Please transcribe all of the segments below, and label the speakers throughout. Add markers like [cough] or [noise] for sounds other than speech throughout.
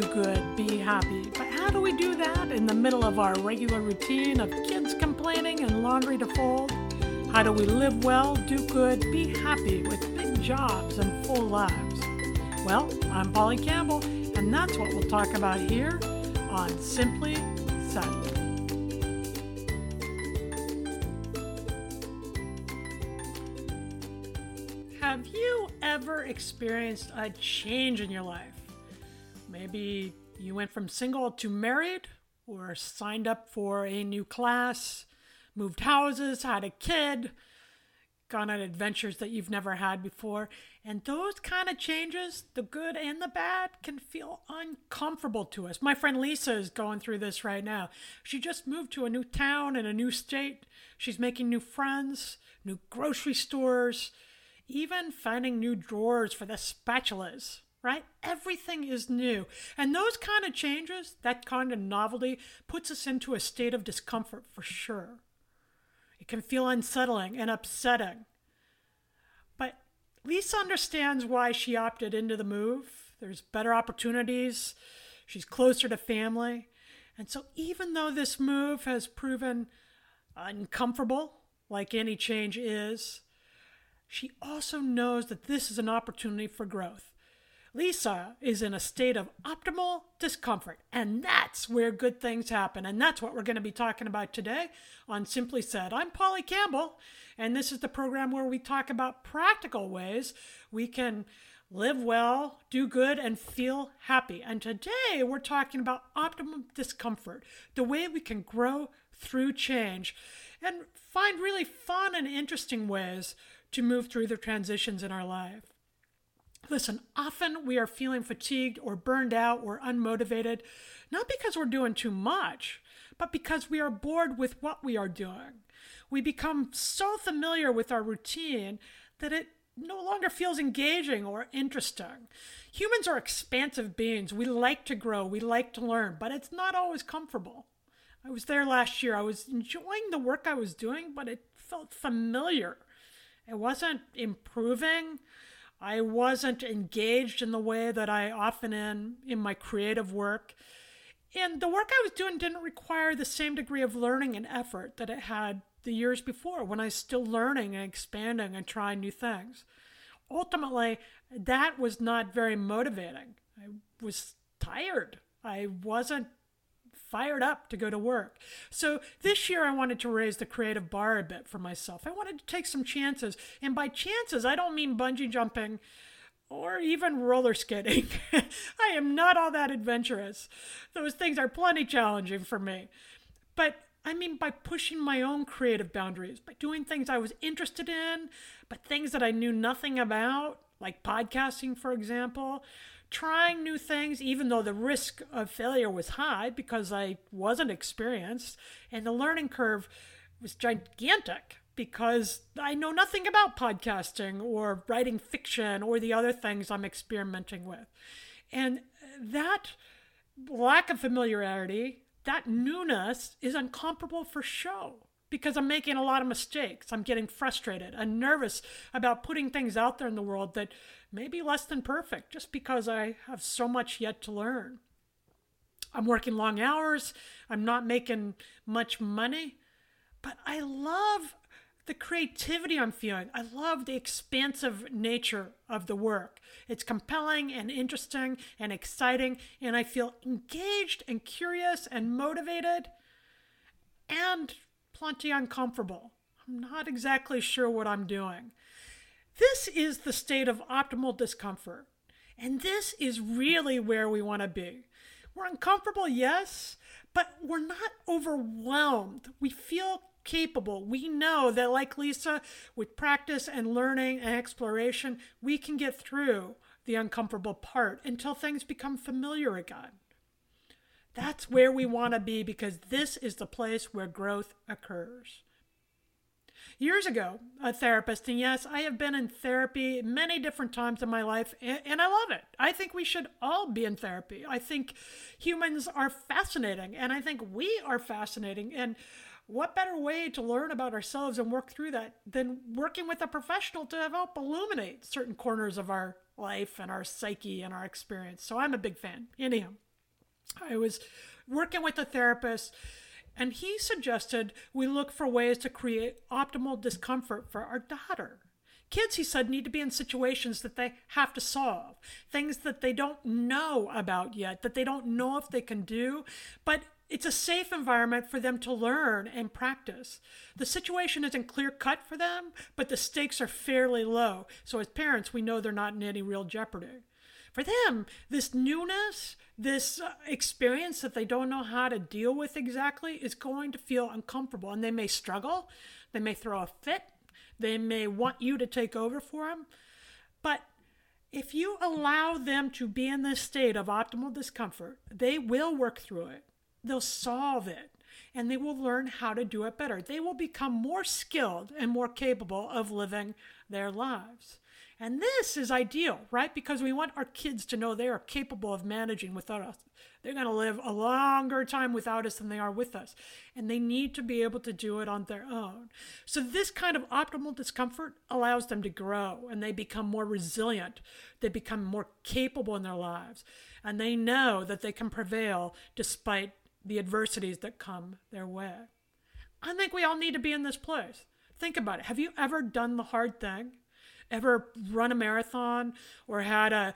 Speaker 1: do good, be happy. But how do we do that in the middle of our regular routine of kids complaining and laundry to fold? How do we live well, do good, be happy with big jobs and full lives? Well, I'm Polly Campbell, and that's what we'll talk about here on Simply Said. Have you ever experienced a change in your life? Maybe you went from single to married, or signed up for a new class, moved houses, had a kid, gone on adventures that you've never had before. And those kind of changes, the good and the bad, can feel uncomfortable to us. My friend Lisa is going through this right now. She just moved to a new town in a new state. She's making new friends, new grocery stores even finding new drawers for the spatulas, right? Everything is new. And those kind of changes, that kind of novelty, puts us into a state of discomfort for sure. It can feel unsettling and upsetting. But Lisa understands why she opted into the move. There's better opportunities, she's closer to family. And so, even though this move has proven uncomfortable, like any change is, she also knows that this is an opportunity for growth. Lisa is in a state of optimal discomfort, and that's where good things happen. And that's what we're going to be talking about today on Simply Said. I'm Polly Campbell, and this is the program where we talk about practical ways we can live well, do good, and feel happy. And today we're talking about optimal discomfort, the way we can grow through change and find really fun and interesting ways to move through the transitions in our life. Listen, often we are feeling fatigued or burned out or unmotivated, not because we're doing too much, but because we are bored with what we are doing. We become so familiar with our routine that it no longer feels engaging or interesting. Humans are expansive beings. We like to grow, we like to learn, but it's not always comfortable. I was there last year. I was enjoying the work I was doing, but it felt familiar. It wasn't improving. I wasn't engaged in the way that I often am in my creative work. And the work I was doing didn't require the same degree of learning and effort that it had the years before when I was still learning and expanding and trying new things. Ultimately, that was not very motivating. I was tired. I wasn't fired up to go to work. So this year I wanted to raise the creative bar a bit for myself. I wanted to take some chances. And by chances, I don't mean bungee jumping or even roller skating. [laughs] I am not all that adventurous. Those things are plenty challenging for me. But I mean by pushing my own creative boundaries, by doing things I was interested in, but things that I knew nothing about, like podcasting, for example, trying new things, even though the risk of failure was high because I wasn't experienced, and the learning curve was gigantic because I know nothing about podcasting or writing fiction or the other things I'm experimenting with. And that lack of familiarity, that newness is uncomfortable for show because I'm making a lot of mistakes. I'm getting frustrated and nervous about putting things out there in the world that may be less than perfect just because I have so much yet to learn. I'm working long hours, I'm not making much money, but I love the creativity I'm feeling. I love the expansive nature of the work. It's compelling and interesting and exciting, and I feel engaged and curious and motivated and plenty uncomfortable. I'm not exactly sure what I'm doing. This is the state of optimal discomfort. And this is really where we want to be. We're uncomfortable, yes, but we're not overwhelmed. We feel capable. We know that, like Lisa, with practice and learning and exploration, we can get through the uncomfortable part until things become familiar again. That's where we want to be because this is the place where growth occurs. Years ago, a therapist, and yes, I have been in therapy many different times in my life, and I love it. I think we should all be in therapy. I think humans are fascinating, and I think we are fascinating. And what better way to learn about ourselves and work through that than working with a professional to help illuminate certain corners of our life and our psyche and our experience. So I'm a big fan. Anyhow, I was working with a therapist and he suggested we look for ways to create optimal discomfort for our daughter. Kids, he said, need to be in situations that they have to solve, things that they don't know about yet, that they don't know if they can do, but it's a safe environment for them to learn and practice. The situation isn't clear cut for them, but the stakes are fairly low. So, as parents, we know they're not in any real jeopardy. For them, this newness, this uh, experience that they don't know how to deal with exactly, is going to feel uncomfortable. And they may struggle, they may throw a fit, they may want you to take over for them. But if you allow them to be in this state of optimal discomfort, they will work through it. They'll solve it and they will learn how to do it better. They will become more skilled and more capable of living their lives. And this is ideal, right? Because we want our kids to know they are capable of managing without us. They're going to live a longer time without us than they are with us. And they need to be able to do it on their own. So, this kind of optimal discomfort allows them to grow and they become more resilient. They become more capable in their lives. And they know that they can prevail despite the adversities that come their way. I think we all need to be in this place. Think about it. Have you ever done the hard thing? Ever run a marathon or had a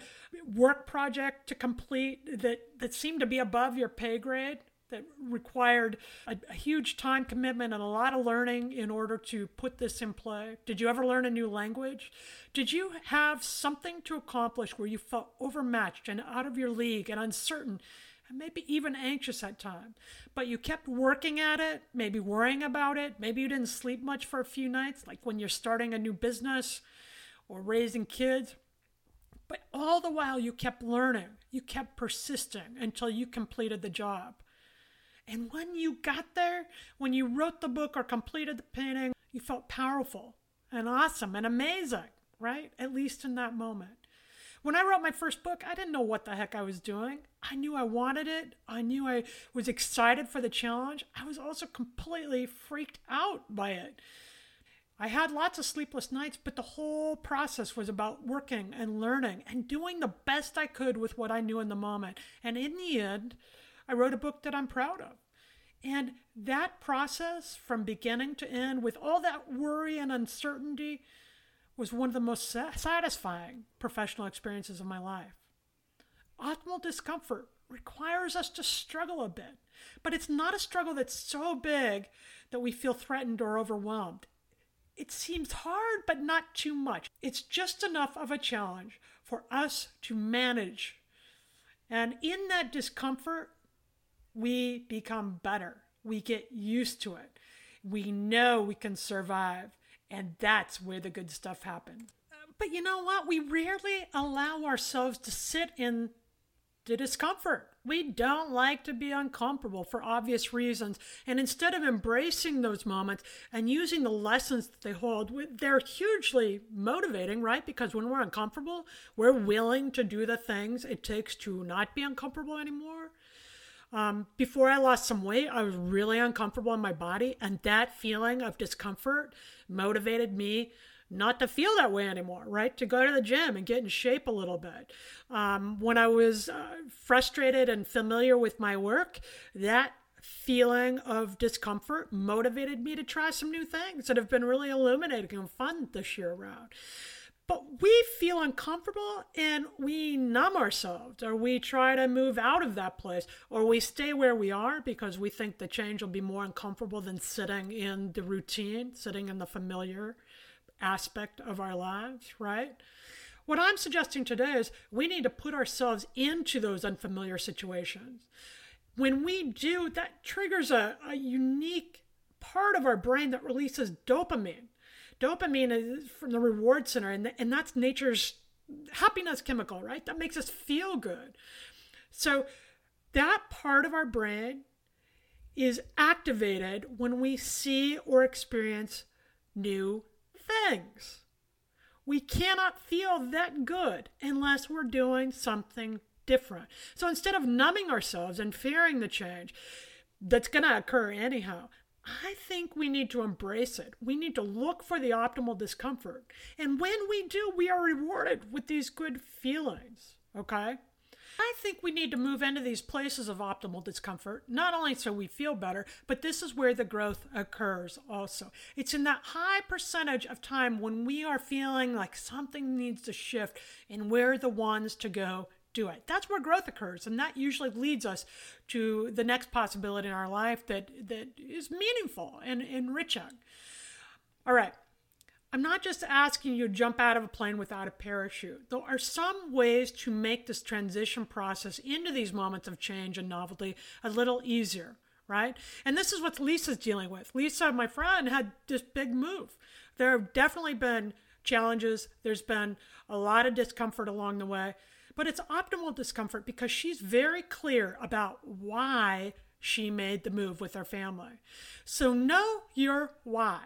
Speaker 1: work project to complete that, that seemed to be above your pay grade? That required a, a, huge time commitment and a lot of learning in order to put this in play? Did you ever learn a new language? Did you have something to accomplish where you felt overmatched and out of your league and uncertain and maybe even anxious at times. But you kept working at it, maybe worrying about it. Maybe you didn't sleep much for a few nights, like when you're starting a new business or raising kids. But all the while, you kept learning, you kept persisting until you completed the job. And when you got there, when you wrote the book or completed the painting, you felt powerful and awesome and amazing, right? At least in that moment. When I wrote my first book, I didn't know what the heck I was doing. I knew I wanted it. I knew I was excited for the challenge. I was also completely freaked out by it. I had lots of sleepless nights, but the whole process was about working and learning and doing the best I could with what I knew in the moment. And in the end, I wrote a book that I'm proud of. And that process from beginning to end, with all that worry and uncertainty, was one of the most satisfying professional experiences of my life. Optimal discomfort requires us to struggle a bit, but it's not a struggle that's so big that we feel threatened or overwhelmed. It seems hard, but not too much. It's just enough of a challenge for us to manage. And in that discomfort, we become better. We get used to it. We know we can survive. And that's where the good stuff happens. But you know what? We rarely allow ourselves to sit in the discomfort. We don't like to be uncomfortable for obvious reasons. And instead of embracing those moments and using the lessons that they hold, they're hugely motivating, right? Because when we're uncomfortable, we're willing to do the things it takes to not be uncomfortable anymore. Um, before I lost some weight, I was really uncomfortable in my body, and that feeling of discomfort motivated me not to feel that way anymore, right? To go to the gym and get in shape a little bit. Um, when I was uh, frustrated and familiar with my work, that feeling of discomfort motivated me to try some new things that have been really illuminating and fun this year around. But we feel uncomfortable and we numb ourselves, or we try to move out of that place, or we stay where we are because we think the change will be more uncomfortable than sitting in the routine, sitting in the familiar aspect of our lives, right? What I'm suggesting today is we need to put ourselves into those unfamiliar situations. When we do, that triggers a, a unique part of our brain that releases dopamine dopamine is from the reward center, and, and that's nature's happiness chemical, right? That makes us feel good. So that part of our brain is activated when we see or experience new things. We cannot feel that good unless we're doing something different. So instead of numbing ourselves and fearing the change that's going to occur anyhow, I think we need to embrace it. We need to look for the optimal discomfort. And when we do, we are rewarded with these good feelings. Okay? I think we need to move into these places of optimal discomfort, not only so we feel better, but this is where the growth occurs also. It's in that high percentage of time when we are feeling like something needs to shift, and we're the ones to go do it. That's where growth occurs, and that usually leads us to the next possibility in our life that, that is meaningful and enriching. All right. I'm not just asking you to jump out of a plane without a parachute. There are some ways to make this transition process into these moments of change and novelty a little easier, right? And this is what Lisa's dealing with. Lisa, my friend, had this big move. There have definitely been challenges, there's been a lot of discomfort along the way, but it's optimal discomfort because she's very clear about why she made the move with her family. So know your why.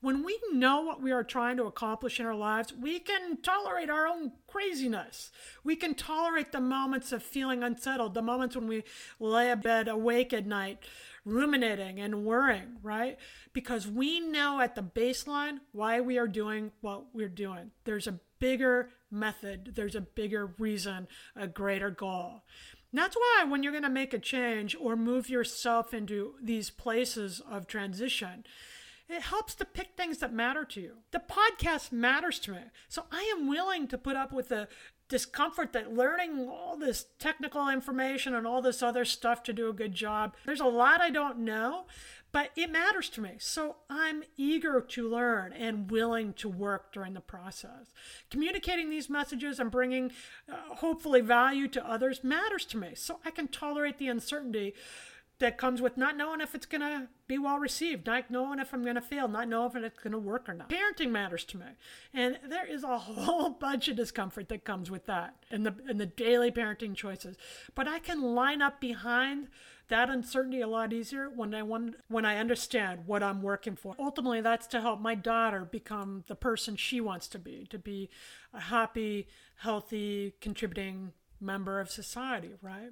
Speaker 1: When we know what we are trying to accomplish in our lives, we can tolerate our own craziness. We can tolerate the moments of feeling unsettled, the moments when we lay abed awake at night, ruminating and worrying, right? Because we know at the baseline why we are doing what we're doing. There's a bigger method, there's a bigger reason, a greater goal. That's why when you're going to make a change or move yourself into these places of transition, it helps to pick things that matter to you. The podcast matters to me. So I am willing to put up with the discomfort that learning all this technical information and all this other stuff to do a good job. There's a lot I don't know, but it matters to me. So I'm eager to learn and willing to work during the process. Communicating these messages and bringing uh, hopefully value to others matters to me. So I can tolerate the uncertainty that comes with not knowing if it's going to be well received, not knowing if I'm going to fail, not knowing if it's going to work or not. Parenting matters to me. And there is a [laughs] whole bunch of discomfort that comes with that and the, and the daily parenting choices. But I can line up behind that uncertainty a lot easier when I want, when I understand what I'm working for. Ultimately, that's to help my daughter become the person she wants to be, to be a happy, healthy, contributing member of society, right?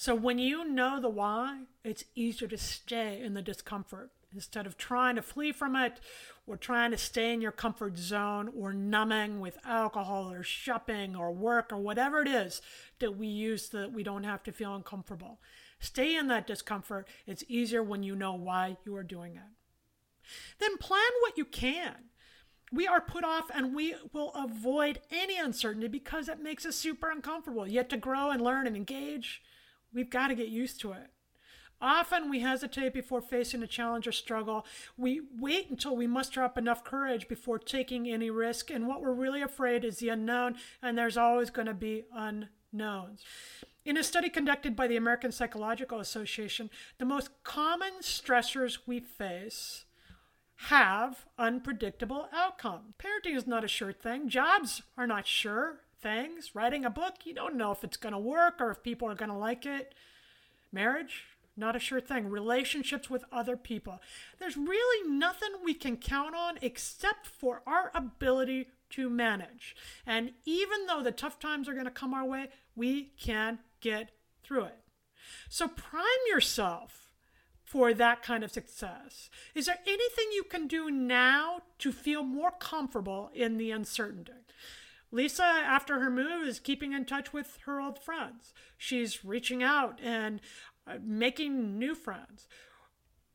Speaker 1: So when you know the why, it's easier to stay in the discomfort instead of trying to flee from it or trying to stay in your comfort zone or numbing with alcohol or shopping or work or whatever it is that we use so that we don't have to feel uncomfortable. Stay in that discomfort. It's easier when you know why you are doing it. Then plan what you can. We are put off and we will avoid any uncertainty because it makes us super uncomfortable. Yet to grow and learn and engage, we've got to get used to it. Often we hesitate before facing a challenge or struggle. We wait until we muster up enough courage before taking any risk. And what we're really afraid is the unknown, and there's always going to be unknowns. In a study conducted by the American Psychological Association, the most common stressors we face have unpredictable outcomes. Parenting is not a sure thing. Jobs are not sure things. Writing a book, you don't know if it's going to work or if people are going to like it. Marriage, not a sure thing. Relationships with other people. There's really nothing we can count on except for our ability to manage. And even though the tough times are going to come our way, we can get through it. So prime yourself for that kind of success. Is there anything you can do now to feel more comfortable in the uncertainty? Lisa, after her move, is keeping in touch with her old friends. She's reaching out and uh, making new friends.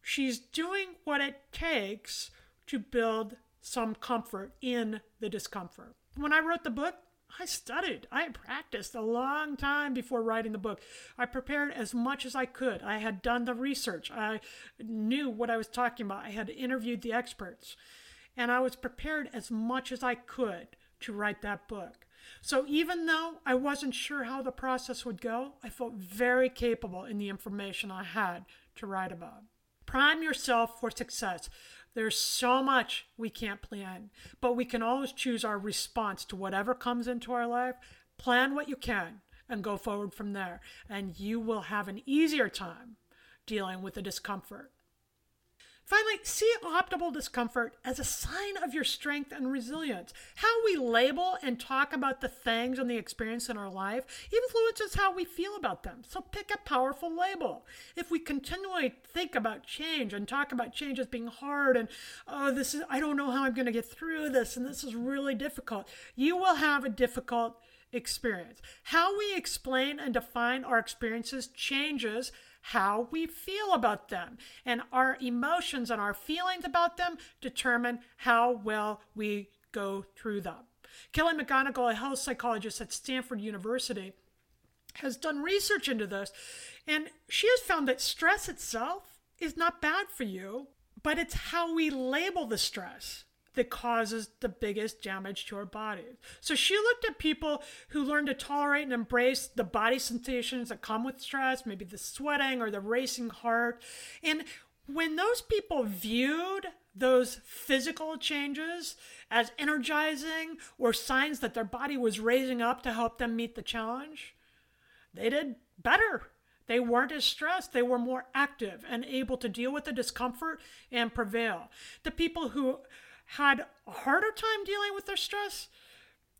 Speaker 1: She's doing what it takes to build some comfort in the discomfort. When I wrote the book, I studied. I practiced a long time before writing the book. I prepared as much as I could. I had done the research. I knew what I was talking about. I had interviewed the experts. And I was prepared as much as I could to write that book. So even though I wasn't sure how the process would go, I felt very capable in the information I had to write about. Prime yourself for success. There's so much we can't plan, but we can always choose our response to whatever comes into our life. Plan what you can and go forward from there, and you will have an easier time dealing with the discomfort. See optimal discomfort as a sign of your strength and resilience. How we label and talk about the things and the experience in our life influences how we feel about them. So pick a powerful label. If we continually think about change and talk about change as being hard and, oh, this is, I don't know how I'm going to get through this and this is really difficult, you will have a difficult experience. How we explain and define our experiences changes how we feel about them. And our emotions and our feelings about them determine how well we go through them. Kelly McGonigal, a health psychologist at Stanford University, has done research into this, and she has found that stress itself is not bad for you, but it's how we label the stress that causes the biggest damage to our bodies. So she looked at people who learned to tolerate and embrace the body sensations that come with stress, maybe the sweating or the racing heart. And when those people viewed those physical changes as energizing or signs that their body was raising up to help them meet the challenge, they did better. They weren't as stressed. They were more active and able to deal with the discomfort and prevail. The people who had a harder time dealing with their stress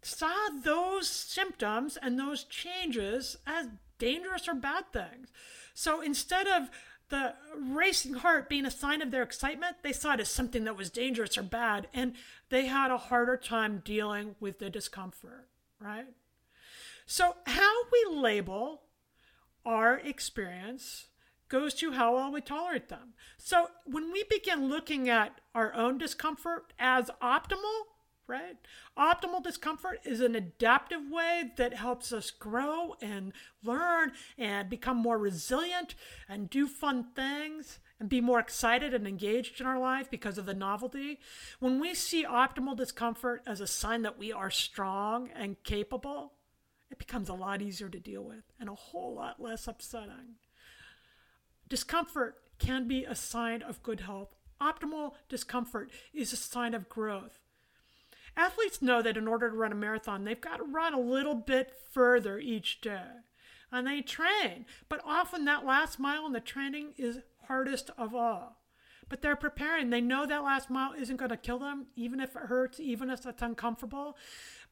Speaker 1: saw those symptoms and those changes as dangerous or bad things. So instead of the racing heart being a sign of their excitement, they saw it as something that was dangerous or bad, and they had a harder time dealing with the discomfort, right? So, how we label our experience goes to how well we tolerate them. So when we begin looking at our own discomfort as optimal, right? Optimal discomfort is an adaptive way that helps us grow and learn and become more resilient and do fun things and be more excited and engaged in our life because of the novelty. When we see optimal discomfort as a sign that we are strong and capable, it becomes a lot easier to deal with and a whole lot less upsetting. Discomfort can be a sign of good health. Optimal discomfort is a sign of growth. Athletes know that in order to run a marathon, they've got to run a little bit further each day. And they train, but often that last mile in the training is hardest of all. But they're preparing. They know that last mile isn't going to kill them, even if it hurts, even if it's uncomfortable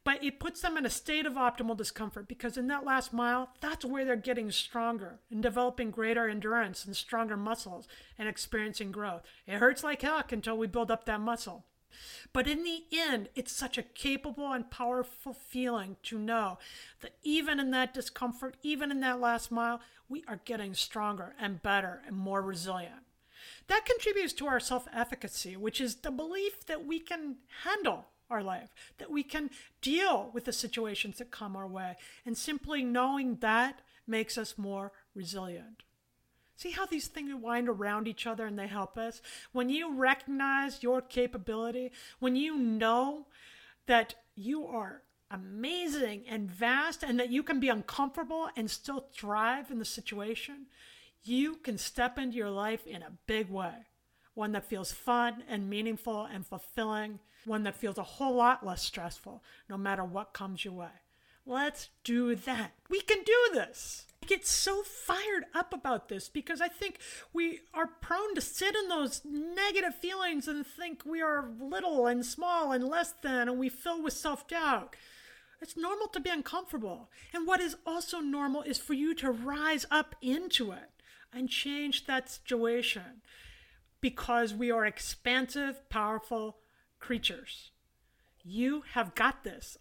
Speaker 1: but it puts them in a state of optimal discomfort because in that last mile, that's where they're getting stronger and developing greater endurance and stronger muscles and experiencing growth. It hurts like heck until we build up that muscle. But in the end, it's such a capable and powerful feeling to know that even in that discomfort, even in that last mile, we are getting stronger and better and more resilient. That contributes to our self efficacy, which is the belief that we can handle our life, that we can deal with the situations that come our way. And simply knowing that makes us more resilient. See how these things wind around each other and they help us? When you recognize your capability, when you know that you are amazing and vast and that you can be uncomfortable and still thrive in the situation, you can step into your life in a big way. One that feels fun and meaningful and fulfilling one that feels a whole lot less stressful no matter what comes your way. Let's do that. We can do this. I get so fired up about this because I think we are prone to sit in those negative feelings and think we are little and small and less than, and we fill with self doubt. It's normal to be uncomfortable. And what is also normal is for you to rise up into it and change that situation because we are expansive, powerful, creatures. You have got this.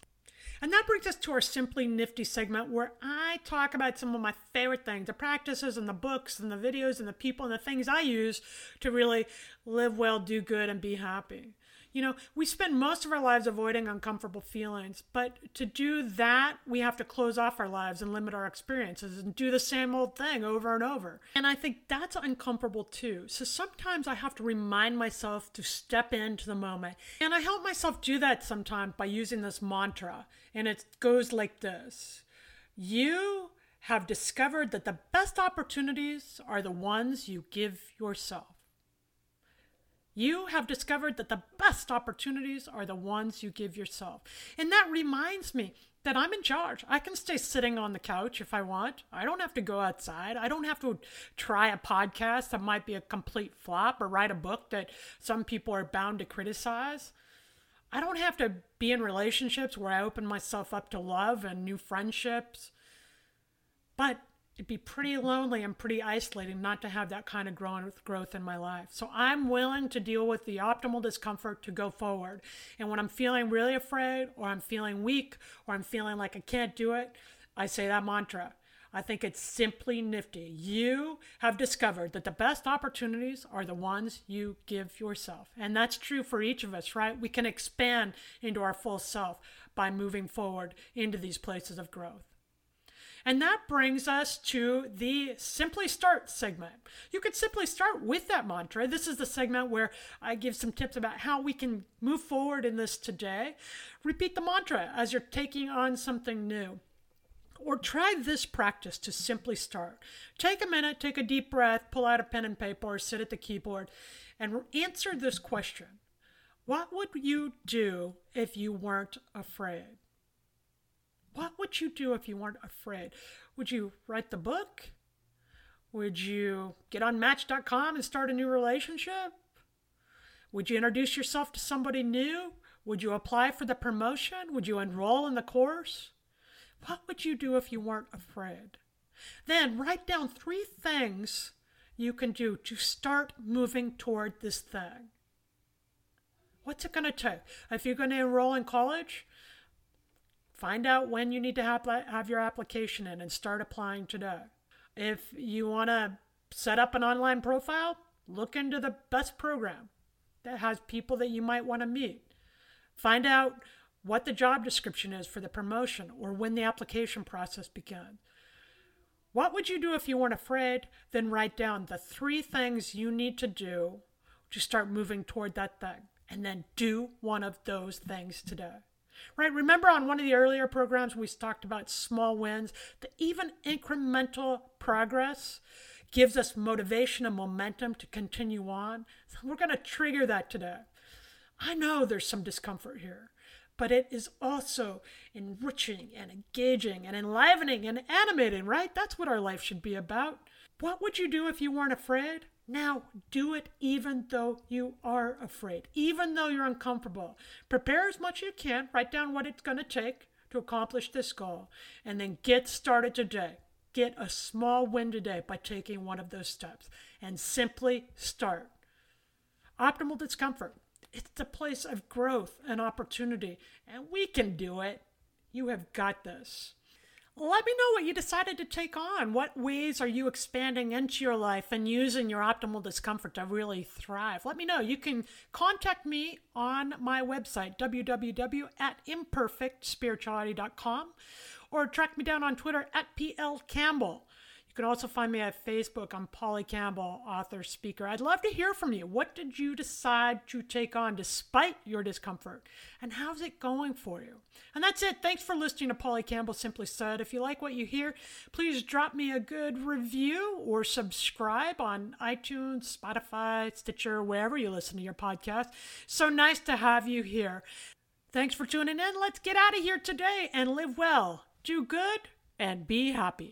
Speaker 1: And that brings us to our Simply Nifty segment where I talk about some of my favorite things the practices and the books and the videos and the people and the things I use to really live well, do good, and be happy. You know, we spend most of our lives avoiding uncomfortable feelings, but to do that, we have to close off our lives and limit our experiences and do the same old thing over and over. And I think that's uncomfortable too. So sometimes I have to remind myself to step into the moment. And I help myself do that sometimes by using this mantra. And it goes like this You have discovered that the best opportunities are the ones you give yourself. You have discovered that the best opportunities are the ones you give yourself. And that reminds me that I'm in charge. I can stay sitting on the couch if I want. I don't have to go outside. I don't have to try a podcast that might be a complete flop or write a book that some people are bound to criticize. I don't have to be in relationships where I open myself up to love and new friendships. But it'd be pretty lonely and pretty isolating not to have that kind of growth in my life. So I'm willing to deal with the optimal discomfort to go forward. And when I'm feeling really afraid, or I'm feeling weak, or I'm feeling like I can't do it, I say that mantra. I think it's simply nifty. You have discovered that the best opportunities are the ones you give yourself. And that's true for each of us, right? We can expand into our full self by moving forward into these places of growth. And that brings us to the Simply Start segment. You could simply start with that mantra. This is the segment where I give some tips about how we can move forward in this today. Repeat the mantra as you're taking on something new. Or try this practice to simply start. Take a minute, take a deep breath, pull out a pen and paper, or sit at the keyboard, and answer this question What would you do if you weren't afraid? What would you do if you weren't afraid? Would you write the book? Would you get on Match.com and start a new relationship? Would you introduce yourself to somebody new? Would you apply for the promotion? Would you enroll in the course? What would you do if you weren't afraid? Then write down three things you can do to start moving toward this thing. What's it going to take? If you're going to enroll in college, Find out when you need to have, have your application in and start applying today. If you want to set up an online profile, look into the best program that has people that you might want to meet. Find out what the job description is for the promotion or when the application process begins. What would you do if you weren't afraid? Then write down the three things you need to do to start moving toward that thing. And then do one of those things today right? Remember on one of the earlier programs, we talked about small wins, that even incremental progress gives us motivation and momentum to continue on. So we're going to trigger that today. I know there's some discomfort here, but it is also enriching and engaging and enlivening and animating, right? That's what our life should be about. What would you do if you weren't afraid? Now do it even though you are afraid, even though you're uncomfortable. Prepare as much as you can, write down what it's going to take to accomplish this goal, and then get started today. Get a small win today by taking one of those steps and simply start. Optimal discomfort. It's the place of growth and opportunity, and we can do it. You have got this. Let me know what you decided to take on. What ways are you expanding into your life and using your optimal discomfort to really thrive? Let me know. You can contact me on my website, www.imperfectspirituality.com, or track me down on Twitter at PL Campbell. You can also find me at Facebook. I'm Polly Campbell, author, speaker. I'd love to hear from you. What did you decide to take on despite your discomfort? And how's it going for you? And that's it. Thanks for listening to Polly Campbell Simply Said. If you like what you hear, please drop me a good review or subscribe on iTunes, Spotify, Stitcher, wherever you listen to your podcast. So nice to have you here. Thanks for tuning in. Let's get out of here today and live well, do good, and be happy.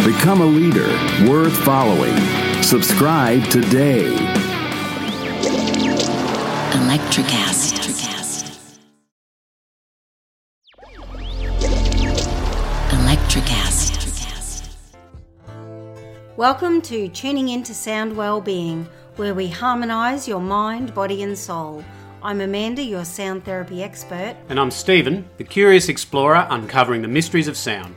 Speaker 2: Become a leader worth following. Subscribe today. Electricast.
Speaker 3: Electricast. Welcome to Tuning Into Sound Wellbeing, where we harmonize your mind, body, and soul I'm Amanda, your sound therapy expert.
Speaker 4: And I'm Stephen, the curious explorer uncovering the mysteries of sound.